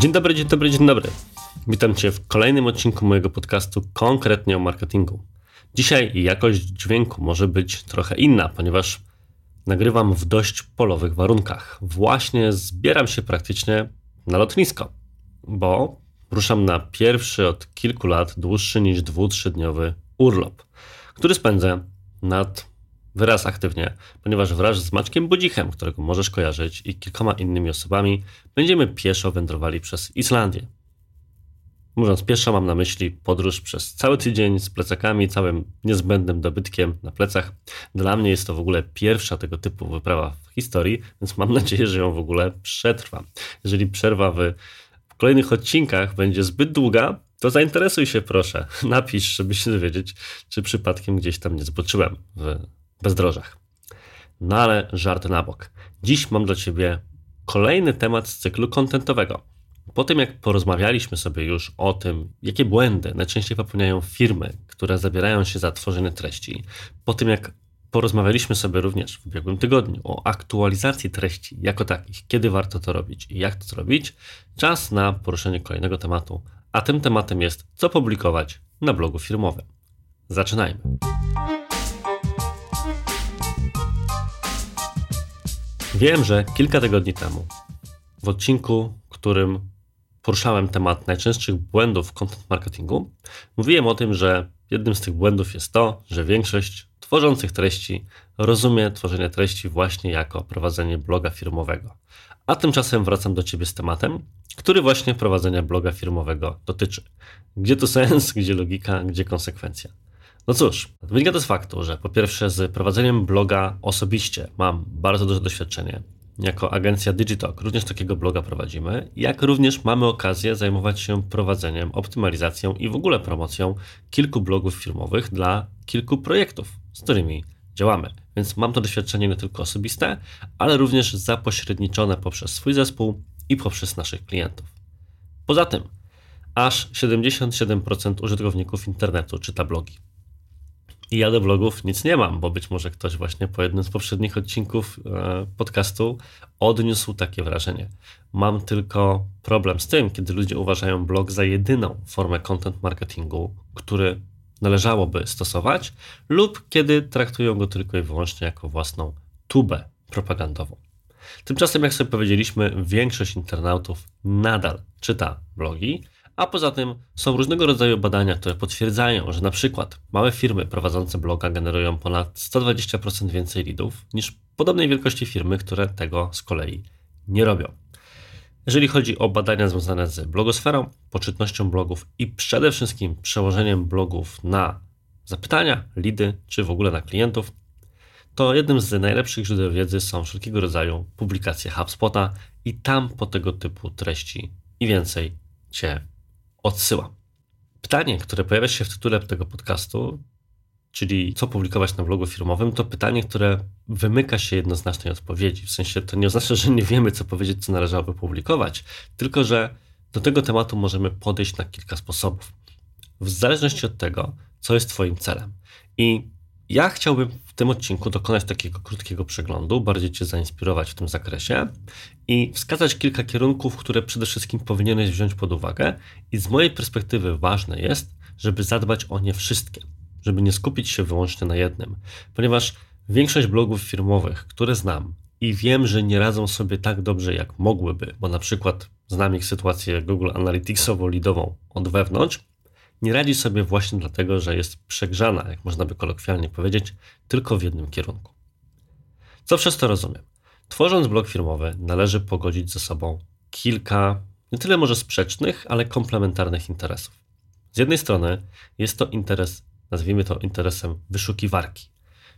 Dzień dobry, dzień dobry, dzień dobry. Witam Cię w kolejnym odcinku mojego podcastu konkretnie o marketingu. Dzisiaj jakość dźwięku może być trochę inna, ponieważ nagrywam w dość polowych warunkach. Właśnie zbieram się praktycznie na lotnisko, bo ruszam na pierwszy od kilku lat dłuższy niż dwu-trzydniowy urlop, który spędzę nad wyraz aktywnie, ponieważ wraz z Maczkiem Budzichem, którego możesz kojarzyć, i kilkoma innymi osobami będziemy pieszo wędrowali przez Islandię. Mówiąc pieszo, mam na myśli podróż przez cały tydzień z plecakami, całym niezbędnym dobytkiem na plecach. Dla mnie jest to w ogóle pierwsza tego typu wyprawa w historii, więc mam nadzieję, że ją w ogóle przetrwa. Jeżeli przerwa w kolejnych odcinkach będzie zbyt długa, to zainteresuj się proszę. Napisz, żeby się dowiedzieć, czy przypadkiem gdzieś tam nie zboczyłem w bezdrożach. No ale żart na bok. Dziś mam dla Ciebie kolejny temat z cyklu kontentowego. Po tym, jak porozmawialiśmy sobie już o tym, jakie błędy najczęściej popełniają firmy, które zabierają się za tworzenie treści, po tym, jak porozmawialiśmy sobie również w ubiegłym tygodniu o aktualizacji treści jako takich, kiedy warto to robić i jak to zrobić, czas na poruszenie kolejnego tematu, a tym tematem jest, co publikować na blogu firmowym. Zaczynajmy. Wiem, że kilka tygodni temu, w odcinku, którym poruszałem temat najczęstszych błędów w content marketingu, mówiłem o tym, że jednym z tych błędów jest to, że większość tworzących treści rozumie tworzenie treści właśnie jako prowadzenie bloga firmowego. A tymczasem wracam do Ciebie z tematem, który właśnie prowadzenia bloga firmowego dotyczy. Gdzie tu sens, gdzie logika, gdzie konsekwencja? No cóż, wynika to z faktu, że po pierwsze z prowadzeniem bloga osobiście mam bardzo duże doświadczenie. Jako agencja Digitalk również takiego bloga prowadzimy, jak również mamy okazję zajmować się prowadzeniem, optymalizacją i w ogóle promocją kilku blogów firmowych dla kilku projektów, z którymi działamy. Więc mam to doświadczenie nie tylko osobiste, ale również zapośredniczone poprzez swój zespół i poprzez naszych klientów. Poza tym, aż 77% użytkowników internetu czyta blogi. I ja do blogów nic nie mam, bo być może ktoś właśnie po jednym z poprzednich odcinków e, podcastu odniósł takie wrażenie. Mam tylko problem z tym, kiedy ludzie uważają blog za jedyną formę content marketingu, który należałoby stosować, lub kiedy traktują go tylko i wyłącznie jako własną tubę propagandową. Tymczasem, jak sobie powiedzieliśmy, większość internautów nadal czyta blogi, a poza tym są różnego rodzaju badania, które potwierdzają, że na przykład małe firmy prowadzące bloga generują ponad 120% więcej leadów niż podobnej wielkości firmy, które tego z kolei nie robią. Jeżeli chodzi o badania związane z blogosferą, poczytnością blogów i przede wszystkim przełożeniem blogów na zapytania, lidy czy w ogóle na klientów, to jednym z najlepszych źródeł wiedzy są wszelkiego rodzaju publikacje HubSpota i tam po tego typu treści i więcej Cię odsyłam. Pytanie, które pojawia się w tytule tego podcastu, czyli co publikować na blogu firmowym, to pytanie, które wymyka się jednoznacznej odpowiedzi. W sensie to nie oznacza, że nie wiemy, co powiedzieć, co należałoby publikować, tylko że do tego tematu możemy podejść na kilka sposobów. W zależności od tego, co jest Twoim celem. I ja chciałbym tym odcinku dokonać takiego krótkiego przeglądu, bardziej Cię zainspirować w tym zakresie i wskazać kilka kierunków, które przede wszystkim powinieneś wziąć pod uwagę. I z mojej perspektywy ważne jest, żeby zadbać o nie wszystkie, żeby nie skupić się wyłącznie na jednym, ponieważ większość blogów firmowych, które znam i wiem, że nie radzą sobie tak dobrze, jak mogłyby, bo na przykład znam ich sytuację Google Analyticsowo-lidową od wewnątrz, nie radzi sobie właśnie dlatego, że jest przegrzana, jak można by kolokwialnie powiedzieć, tylko w jednym kierunku. Co przez to rozumiem? Tworząc blog firmowy, należy pogodzić ze sobą kilka, nie tyle może sprzecznych, ale komplementarnych interesów. Z jednej strony jest to interes, nazwijmy to interesem wyszukiwarki,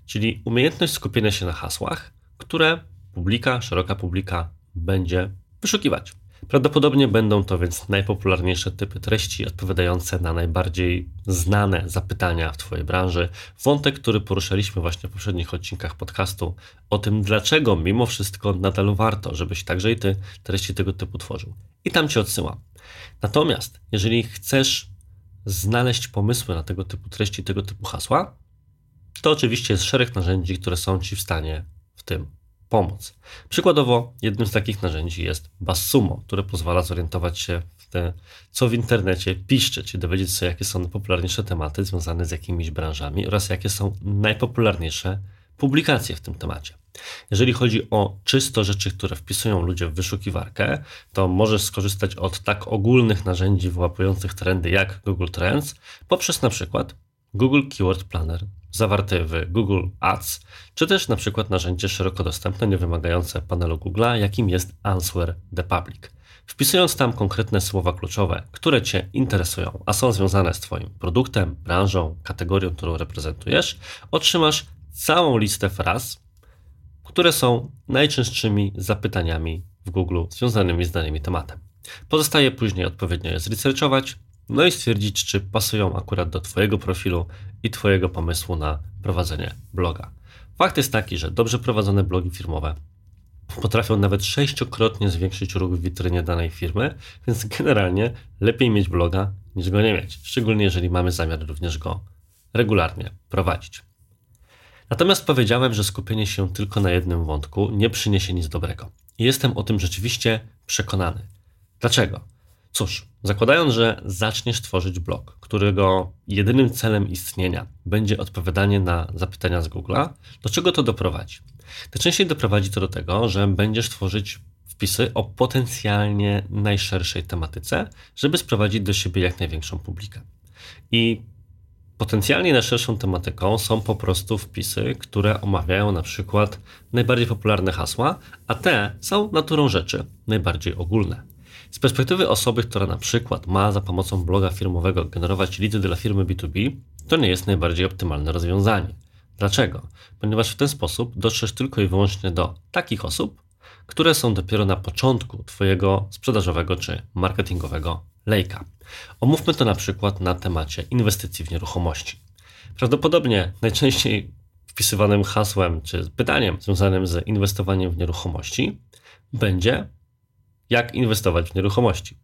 czyli umiejętność skupienia się na hasłach, które publika, szeroka publika będzie wyszukiwać. Prawdopodobnie będą to więc najpopularniejsze typy treści odpowiadające na najbardziej znane zapytania w Twojej branży. Wątek, który poruszaliśmy właśnie w poprzednich odcinkach podcastu o tym, dlaczego mimo wszystko nadal warto, żebyś także i Ty treści tego typu tworzył. I tam Cię odsyłam. Natomiast, jeżeli chcesz znaleźć pomysły na tego typu treści, tego typu hasła, to oczywiście jest szereg narzędzi, które są Ci w stanie w tym Przykładowo, jednym z takich narzędzi jest BuzzSumo, które pozwala zorientować się w te, co w internecie piszczy, czyli dowiedzieć się, jakie są najpopularniejsze tematy związane z jakimiś branżami oraz jakie są najpopularniejsze publikacje w tym temacie. Jeżeli chodzi o czysto rzeczy, które wpisują ludzie w wyszukiwarkę, to możesz skorzystać od tak ogólnych narzędzi wyłapujących trendy jak Google Trends, poprzez na przykład Google Keyword Planner zawarty w Google Ads, czy też na przykład narzędzie szeroko dostępne, nie wymagające panelu Google'a, jakim jest Answer the Public. Wpisując tam konkretne słowa kluczowe, które Cię interesują, a są związane z Twoim produktem, branżą, kategorią, którą reprezentujesz, otrzymasz całą listę fraz, które są najczęstszymi zapytaniami w Google związanymi z danym tematem. Pozostaje później odpowiednio je zresearchować, no i stwierdzić, czy pasują akurat do Twojego profilu i Twojego pomysłu na prowadzenie bloga. Fakt jest taki, że dobrze prowadzone blogi firmowe potrafią nawet sześciokrotnie zwiększyć ruch w witrynie danej firmy, więc generalnie lepiej mieć bloga niż go nie mieć, szczególnie jeżeli mamy zamiar również go regularnie prowadzić. Natomiast powiedziałem, że skupienie się tylko na jednym wątku nie przyniesie nic dobrego. I jestem o tym rzeczywiście przekonany. Dlaczego? Cóż, zakładając, że zaczniesz tworzyć blog, którego jedynym celem istnienia będzie odpowiadanie na zapytania z Google'a, do czego to doprowadzi? Najczęściej doprowadzi to do tego, że będziesz tworzyć wpisy o potencjalnie najszerszej tematyce, żeby sprowadzić do siebie jak największą publikę. I Potencjalnie najszerszą tematyką są po prostu wpisy, które omawiają na przykład najbardziej popularne hasła, a te są naturą rzeczy najbardziej ogólne. Z perspektywy osoby, która na przykład ma za pomocą bloga firmowego generować lidy dla firmy B2B, to nie jest najbardziej optymalne rozwiązanie. Dlaczego? Ponieważ w ten sposób dotrzesz tylko i wyłącznie do takich osób, które są dopiero na początku Twojego sprzedażowego czy marketingowego lejka. Omówmy to na przykład na temacie inwestycji w nieruchomości. Prawdopodobnie najczęściej wpisywanym hasłem czy pytaniem związanym z inwestowaniem w nieruchomości będzie jak inwestować w nieruchomości.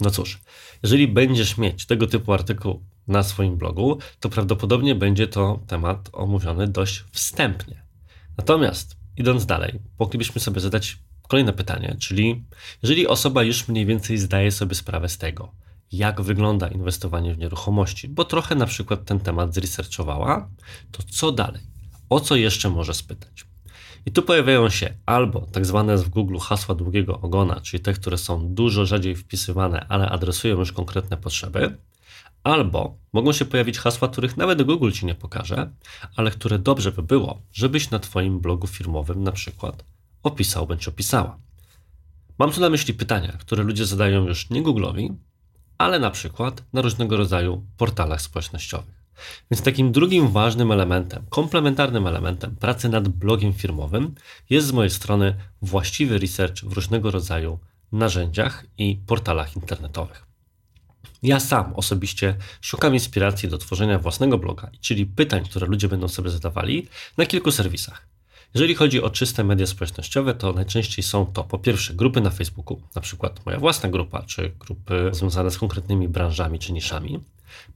No cóż, jeżeli będziesz mieć tego typu artykuł na swoim blogu, to prawdopodobnie będzie to temat omówiony dość wstępnie. Natomiast idąc dalej, moglibyśmy sobie zadać kolejne pytanie, czyli jeżeli osoba już mniej więcej zdaje sobie sprawę z tego, jak wygląda inwestowanie w nieruchomości, bo trochę na przykład ten temat zresearchowała, to co dalej? O co jeszcze może spytać? I tu pojawiają się albo tak zwane w Google hasła długiego ogona, czyli te, które są dużo rzadziej wpisywane, ale adresują już konkretne potrzeby, albo mogą się pojawić hasła, których nawet Google ci nie pokaże, ale które dobrze by było, żebyś na Twoim blogu firmowym na przykład opisał bądź opisała. Mam tu na myśli pytania, które ludzie zadają już nie Google'owi, ale na przykład na różnego rodzaju portalach społecznościowych. Więc takim drugim ważnym elementem, komplementarnym elementem pracy nad blogiem firmowym jest z mojej strony właściwy research w różnego rodzaju narzędziach i portalach internetowych. Ja sam osobiście szukam inspiracji do tworzenia własnego bloga, czyli pytań, które ludzie będą sobie zadawali na kilku serwisach. Jeżeli chodzi o czyste media społecznościowe, to najczęściej są to po pierwsze grupy na Facebooku, na przykład moja własna grupa, czy grupy związane z konkretnymi branżami czy niszami.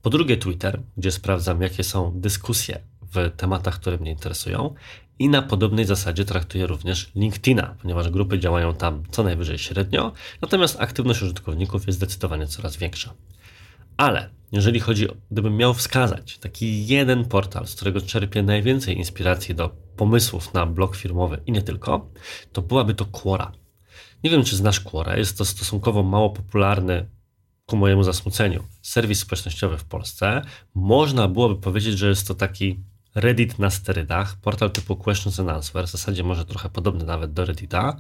Po drugie Twitter, gdzie sprawdzam jakie są dyskusje w tematach, które mnie interesują. I na podobnej zasadzie traktuję również LinkedIna, ponieważ grupy działają tam co najwyżej średnio, natomiast aktywność użytkowników jest zdecydowanie coraz większa. Ale jeżeli chodzi, gdybym miał wskazać taki jeden portal, z którego czerpię najwięcej inspiracji do pomysłów na blog firmowy i nie tylko, to byłaby to Quora. Nie wiem, czy znasz Quora. Jest to stosunkowo mało popularny, ku mojemu zasmuceniu, serwis społecznościowy w Polsce. Można byłoby powiedzieć, że jest to taki Reddit na sterydach, portal typu Questions and Answers, w zasadzie może trochę podobny nawet do Reddita,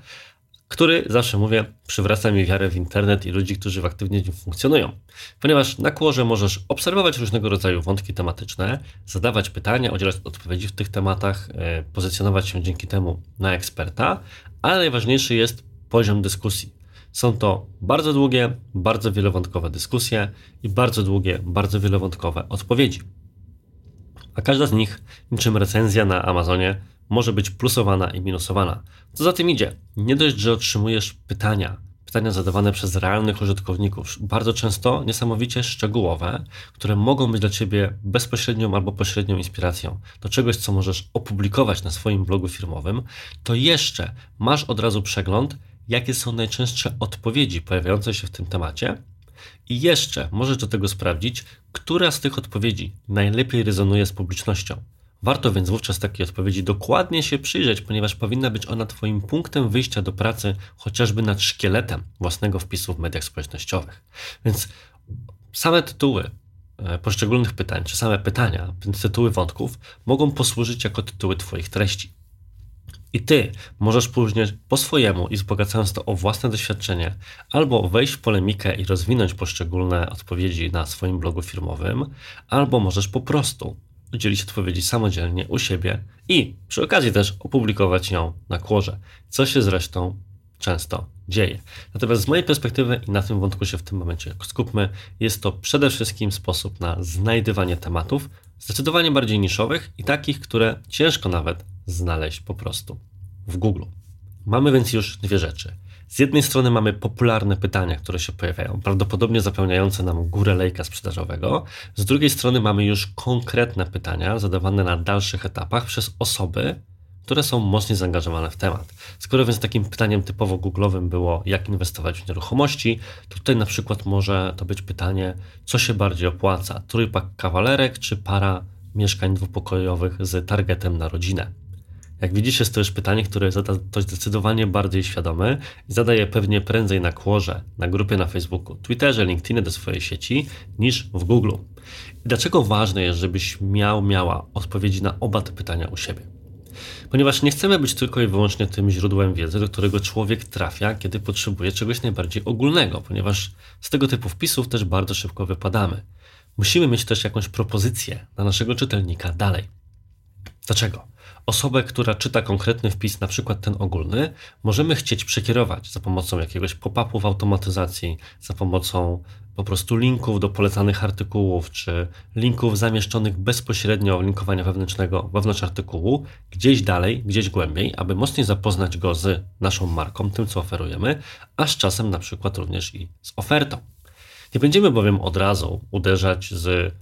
który, zawsze mówię, przywraca mi wiarę w internet i ludzi, którzy aktywnie w nim funkcjonują. Ponieważ na kłorze możesz obserwować różnego rodzaju wątki tematyczne, zadawać pytania, udzielać odpowiedzi w tych tematach, e, pozycjonować się dzięki temu na eksperta, ale najważniejszy jest poziom dyskusji. Są to bardzo długie, bardzo wielowątkowe dyskusje i bardzo długie, bardzo wielowątkowe odpowiedzi. A każda z nich, niczym recenzja na Amazonie, może być plusowana i minusowana. Co za tym idzie? Nie dość, że otrzymujesz pytania, pytania zadawane przez realnych użytkowników, bardzo często niesamowicie szczegółowe, które mogą być dla Ciebie bezpośrednią albo pośrednią inspiracją do czegoś, co możesz opublikować na swoim blogu firmowym, to jeszcze masz od razu przegląd, jakie są najczęstsze odpowiedzi pojawiające się w tym temacie. I jeszcze możesz do tego sprawdzić, która z tych odpowiedzi najlepiej rezonuje z publicznością. Warto więc wówczas takiej odpowiedzi dokładnie się przyjrzeć, ponieważ powinna być ona Twoim punktem wyjścia do pracy, chociażby nad szkieletem własnego wpisu w mediach społecznościowych. Więc same tytuły e, poszczególnych pytań, czy same pytania, tytuły wątków mogą posłużyć jako tytuły Twoich treści. I ty możesz później po swojemu i wzbogacając to o własne doświadczenie, albo wejść w polemikę i rozwinąć poszczególne odpowiedzi na swoim blogu firmowym, albo możesz po prostu udzielić odpowiedzi samodzielnie u siebie i przy okazji też opublikować ją na kłorze, co się zresztą często dzieje. Natomiast z mojej perspektywy, i na tym wątku się w tym momencie skupmy, jest to przede wszystkim sposób na znajdywanie tematów zdecydowanie bardziej niszowych i takich, które ciężko nawet znaleźć po prostu w Google. Mamy więc już dwie rzeczy. Z jednej strony mamy popularne pytania, które się pojawiają, prawdopodobnie zapełniające nam górę lejka sprzedażowego. Z drugiej strony mamy już konkretne pytania zadawane na dalszych etapach przez osoby, które są mocniej zaangażowane w temat. Skoro więc takim pytaniem typowo googlowym było, jak inwestować w nieruchomości, to tutaj na przykład może to być pytanie, co się bardziej opłaca, trójpak kawalerek czy para mieszkań dwupokojowych z targetem na rodzinę. Jak widzisz, jest to już pytanie, które zada to zdecydowanie bardziej świadome i zadaje pewnie prędzej na kłorze, na grupie na Facebooku, Twitterze, LinkedInie do swojej sieci, niż w Google. I dlaczego ważne jest, żebyś miał, miała odpowiedzi na oba te pytania u siebie? Ponieważ nie chcemy być tylko i wyłącznie tym źródłem wiedzy, do którego człowiek trafia, kiedy potrzebuje czegoś najbardziej ogólnego, ponieważ z tego typu wpisów też bardzo szybko wypadamy. Musimy mieć też jakąś propozycję dla naszego czytelnika dalej. Dlaczego? osobę, która czyta konkretny wpis, na przykład ten ogólny, możemy chcieć przekierować za pomocą jakiegoś pop-upu w automatyzacji, za pomocą po prostu linków do polecanych artykułów, czy linków zamieszczonych bezpośrednio linkowania wewnętrznego wewnątrz artykułu, gdzieś dalej, gdzieś głębiej, aby mocniej zapoznać go z naszą marką, tym co oferujemy, a z czasem na przykład również i z ofertą. Nie będziemy bowiem od razu uderzać z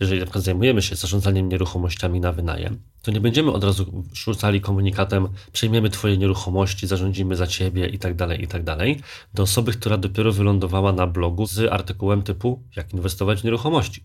jeżeli na przykład zajmujemy się zarządzaniem nieruchomościami na wynajem, to nie będziemy od razu rzucali komunikatem, przejmiemy Twoje nieruchomości, zarządzimy za Ciebie i tak dalej, i tak do osoby, która dopiero wylądowała na blogu z artykułem typu jak inwestować w nieruchomości.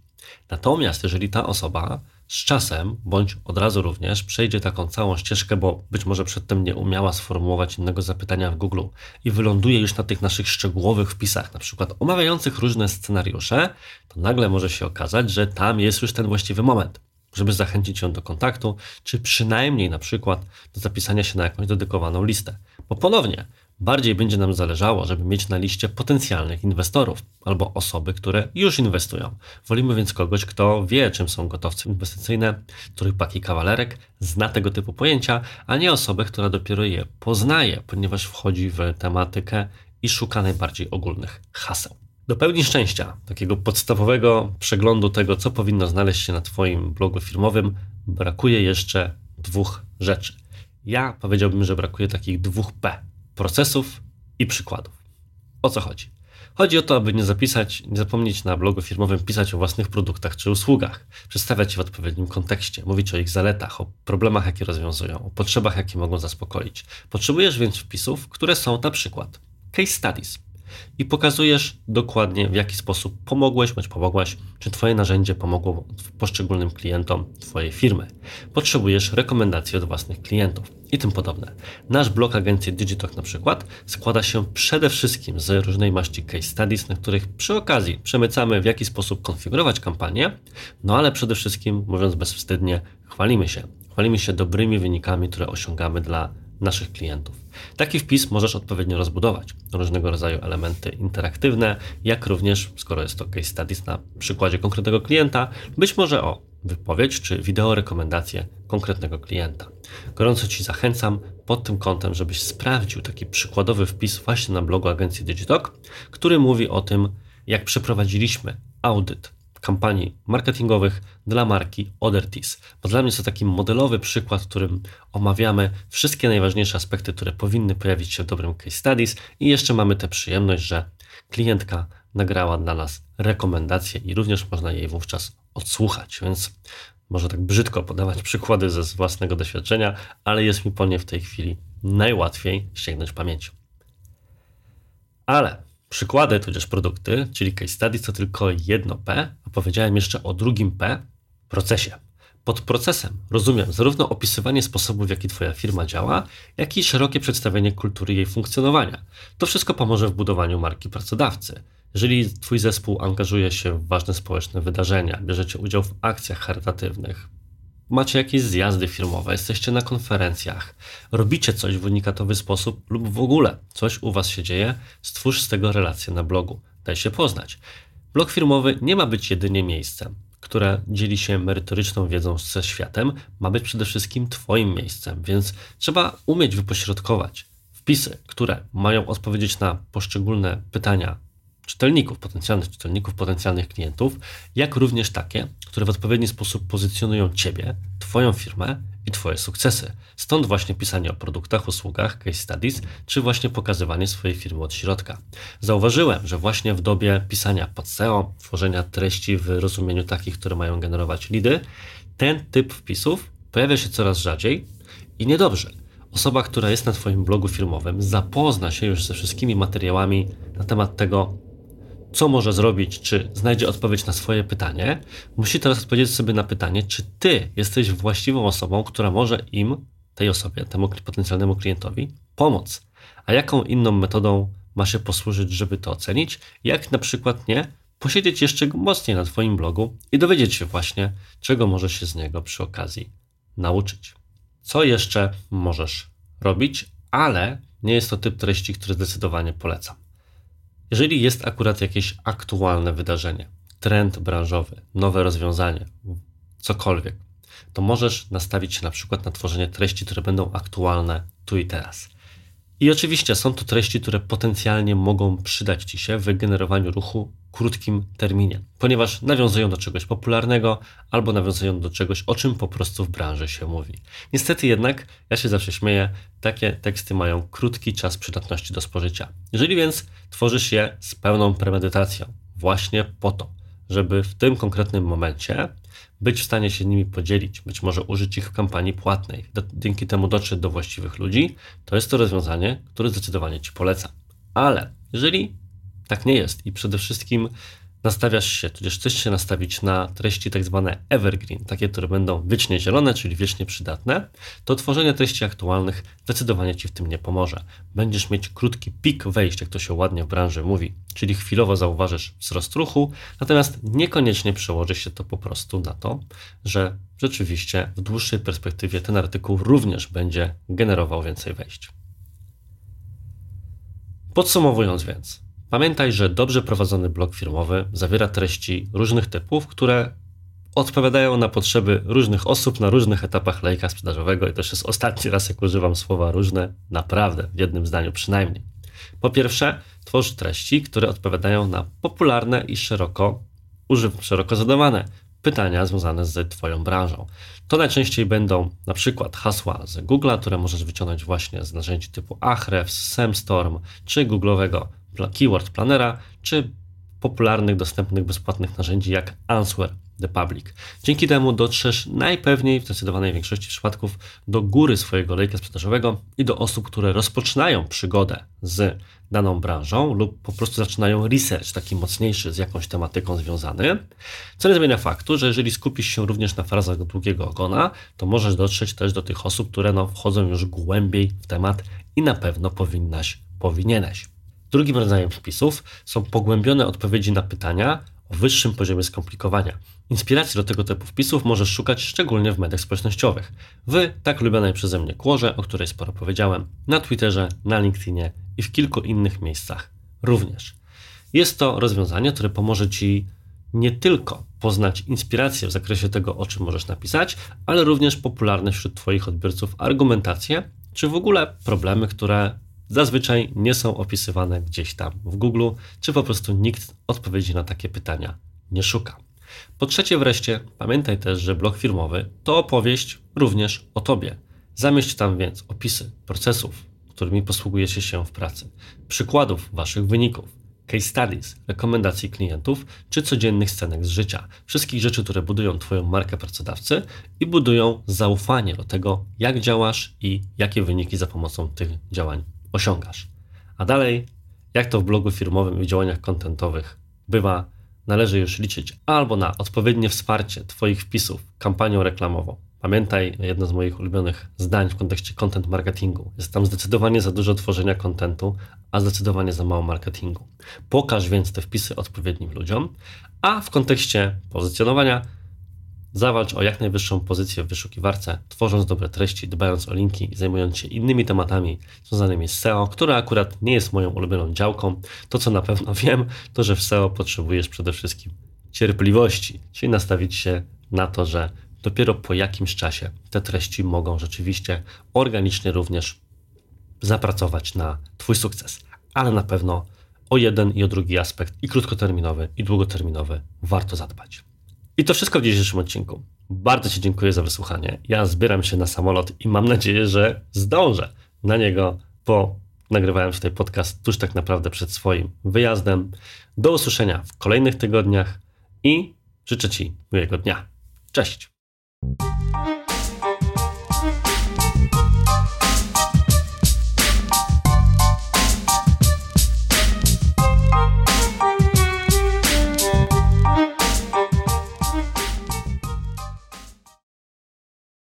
Natomiast jeżeli ta osoba z czasem, bądź od razu również, przejdzie taką całą ścieżkę, bo być może przedtem nie umiała sformułować innego zapytania w Google i wyląduje już na tych naszych szczegółowych wpisach, na przykład omawiających różne scenariusze, to nagle może się okazać, że tam jest już ten właściwy moment, żeby zachęcić ją do kontaktu, czy przynajmniej na przykład do zapisania się na jakąś dedykowaną listę. Bo ponownie, Bardziej będzie nam zależało, żeby mieć na liście potencjalnych inwestorów albo osoby, które już inwestują. Wolimy więc kogoś, kto wie, czym są gotowce inwestycyjne, których paki kawalerek, zna tego typu pojęcia, a nie osobę, która dopiero je poznaje, ponieważ wchodzi w tematykę i szuka najbardziej ogólnych haseł. Do pełni szczęścia, takiego podstawowego przeglądu tego, co powinno znaleźć się na Twoim blogu firmowym, brakuje jeszcze dwóch rzeczy. Ja powiedziałbym, że brakuje takich dwóch P procesów i przykładów. O co chodzi? Chodzi o to, aby nie zapisać, nie zapomnieć na blogu firmowym pisać o własnych produktach czy usługach, przedstawiać je w odpowiednim kontekście, mówić o ich zaletach, o problemach, jakie rozwiązują, o potrzebach, jakie mogą zaspokoić. Potrzebujesz więc wpisów, które są na przykład case studies, i pokazujesz dokładnie, w jaki sposób pomogłeś bądź pomogłaś, czy Twoje narzędzie pomogło poszczególnym klientom Twojej firmy. Potrzebujesz rekomendacji od własnych klientów i tym podobne. Nasz blog agencji Digitalk na przykład składa się przede wszystkim z różnej maści case studies, na których przy okazji przemycamy w jaki sposób konfigurować kampanię, no ale przede wszystkim, mówiąc bezwstydnie, chwalimy się. Chwalimy się dobrymi wynikami, które osiągamy dla naszych klientów. Taki wpis możesz odpowiednio rozbudować. Różnego rodzaju elementy interaktywne, jak również, skoro jest to case studies na przykładzie konkretnego klienta, być może o wypowiedź czy wideo rekomendację konkretnego klienta. Gorąco Ci zachęcam pod tym kątem, żebyś sprawdził taki przykładowy wpis właśnie na blogu agencji Digitalk, który mówi o tym, jak przeprowadziliśmy audyt kampanii marketingowych dla marki Othertis. Bo dla mnie jest to taki modelowy przykład, w którym omawiamy wszystkie najważniejsze aspekty, które powinny pojawić się w dobrym case studies i jeszcze mamy tę przyjemność, że klientka nagrała dla nas rekomendacje i również można jej wówczas odsłuchać, więc może tak brzydko podawać przykłady ze własnego doświadczenia, ale jest mi po nie w tej chwili najłatwiej sięgnąć pamięcią. Ale przykłady, tudzież produkty, czyli case studies to tylko jedno P, a powiedziałem jeszcze o drugim P, procesie. Pod procesem rozumiem zarówno opisywanie sposobu, w jaki Twoja firma działa, jak i szerokie przedstawienie kultury jej funkcjonowania. To wszystko pomoże w budowaniu marki pracodawcy. Jeżeli Twój zespół angażuje się w ważne społeczne wydarzenia, bierzecie udział w akcjach charytatywnych, macie jakieś zjazdy firmowe, jesteście na konferencjach, robicie coś w unikatowy sposób lub w ogóle coś u Was się dzieje, stwórz z tego relację na blogu. Daj się poznać. Blog firmowy nie ma być jedynie miejscem, które dzieli się merytoryczną wiedzą ze światem, ma być przede wszystkim Twoim miejscem, więc trzeba umieć wypośrodkować wpisy, które mają odpowiedzieć na poszczególne pytania czytelników, potencjalnych czytelników, potencjalnych klientów, jak również takie, które w odpowiedni sposób pozycjonują Ciebie, Twoją firmę i Twoje sukcesy. Stąd właśnie pisanie o produktach, usługach, case studies, czy właśnie pokazywanie swojej firmy od środka. Zauważyłem, że właśnie w dobie pisania pod SEO, tworzenia treści w rozumieniu takich, które mają generować lidy, ten typ wpisów pojawia się coraz rzadziej i niedobrze. Osoba, która jest na Twoim blogu firmowym, zapozna się już ze wszystkimi materiałami na temat tego, co może zrobić, czy znajdzie odpowiedź na swoje pytanie, musi teraz odpowiedzieć sobie na pytanie, czy ty jesteś właściwą osobą, która może im, tej osobie, temu potencjalnemu klientowi, pomóc. A jaką inną metodą ma się posłużyć, żeby to ocenić? Jak na przykład nie posiedzieć jeszcze mocniej na Twoim blogu i dowiedzieć się właśnie, czego możesz się z niego przy okazji nauczyć. Co jeszcze możesz robić, ale nie jest to typ treści, który zdecydowanie polecam. Jeżeli jest akurat jakieś aktualne wydarzenie, trend branżowy, nowe rozwiązanie, cokolwiek, to możesz nastawić się na przykład na tworzenie treści, które będą aktualne tu i teraz. I oczywiście są to treści, które potencjalnie mogą przydać Ci się w generowaniu ruchu w krótkim terminie, ponieważ nawiązują do czegoś popularnego albo nawiązują do czegoś, o czym po prostu w branży się mówi. Niestety jednak, ja się zawsze śmieję, takie teksty mają krótki czas przydatności do spożycia. Jeżeli więc tworzysz je z pełną premedytacją, właśnie po to, żeby w tym konkretnym momencie być w stanie się nimi podzielić, być może użyć ich w kampanii płatnej, dzięki temu dotrzeć do właściwych ludzi, to jest to rozwiązanie, które zdecydowanie Ci polecam. Ale jeżeli tak nie jest i przede wszystkim nastawiasz się, tudzież chcesz się nastawić na treści tak zwane evergreen, takie, które będą wiecznie zielone, czyli wiecznie przydatne, to tworzenie treści aktualnych zdecydowanie Ci w tym nie pomoże. Będziesz mieć krótki pik wejść, jak to się ładnie w branży mówi, czyli chwilowo zauważysz wzrost ruchu, natomiast niekoniecznie przełoży się to po prostu na to, że rzeczywiście w dłuższej perspektywie ten artykuł również będzie generował więcej wejść. Podsumowując więc, Pamiętaj, że dobrze prowadzony blog firmowy zawiera treści różnych typów, które odpowiadają na potrzeby różnych osób na różnych etapach lejka sprzedażowego i to już jest ostatni raz, jak używam słowa różne, naprawdę, w jednym zdaniu przynajmniej. Po pierwsze, tworz treści, które odpowiadają na popularne i szeroko, szeroko zadawane pytania związane z Twoją branżą. To najczęściej będą na przykład hasła z Google'a, które możesz wyciągnąć właśnie z narzędzi typu Ahrefs, SEMstorm czy Google'owego Keyword Planera, czy popularnych, dostępnych, bezpłatnych narzędzi jak Answer the Public. Dzięki temu dotrzesz najpewniej w zdecydowanej większości przypadków do góry swojego lejka sprzedażowego i do osób, które rozpoczynają przygodę z daną branżą lub po prostu zaczynają research taki mocniejszy z jakąś tematyką związany. Co nie zmienia faktu, że jeżeli skupisz się również na frazach długiego ogona, to możesz dotrzeć też do tych osób, które no, wchodzą już głębiej w temat i na pewno powinnaś, powinieneś. Drugim rodzajem wpisów są pogłębione odpowiedzi na pytania o wyższym poziomie skomplikowania. Inspiracji do tego typu wpisów możesz szukać szczególnie w mediach społecznościowych. W tak lubianej przeze mnie Kłorze, o której sporo powiedziałem, na Twitterze, na LinkedInie i w kilku innych miejscach również. Jest to rozwiązanie, które pomoże Ci nie tylko poznać inspirację w zakresie tego, o czym możesz napisać, ale również popularne wśród Twoich odbiorców argumentacje, czy w ogóle problemy, które zazwyczaj nie są opisywane gdzieś tam w Google, czy po prostu nikt odpowiedzi na takie pytania nie szuka. Po trzecie wreszcie, pamiętaj też, że blog firmowy to opowieść również o Tobie. Zamieść tam więc opisy procesów, którymi posługujecie się w pracy, przykładów Waszych wyników, case studies, rekomendacji klientów czy codziennych scenek z życia. Wszystkich rzeczy, które budują Twoją markę pracodawcy i budują zaufanie do tego, jak działasz i jakie wyniki za pomocą tych działań osiągasz. A dalej, jak to w blogu firmowym i działaniach kontentowych bywa, należy już liczyć albo na odpowiednie wsparcie Twoich wpisów kampanią reklamową. Pamiętaj, jedno z moich ulubionych zdań w kontekście content marketingu. Jest tam zdecydowanie za dużo tworzenia kontentu, a zdecydowanie za mało marketingu. Pokaż więc te wpisy odpowiednim ludziom, a w kontekście pozycjonowania zawalcz o jak najwyższą pozycję w wyszukiwarce, tworząc dobre treści, dbając o linki i zajmując się innymi tematami związanymi z SEO, która akurat nie jest moją ulubioną działką. To, co na pewno wiem, to że w SEO potrzebujesz przede wszystkim cierpliwości, czyli nastawić się na to, że dopiero po jakimś czasie te treści mogą rzeczywiście organicznie również zapracować na Twój sukces. Ale na pewno o jeden i o drugi aspekt, i krótkoterminowy, i długoterminowy, warto zadbać. I to wszystko w dzisiejszym odcinku. Bardzo Ci dziękuję za wysłuchanie. Ja zbieram się na samolot i mam nadzieję, że zdążę na niego, bo nagrywałem tutaj podcast tuż tak naprawdę przed swoim wyjazdem. Do usłyszenia w kolejnych tygodniach i życzę Ci miłego dnia. Cześć!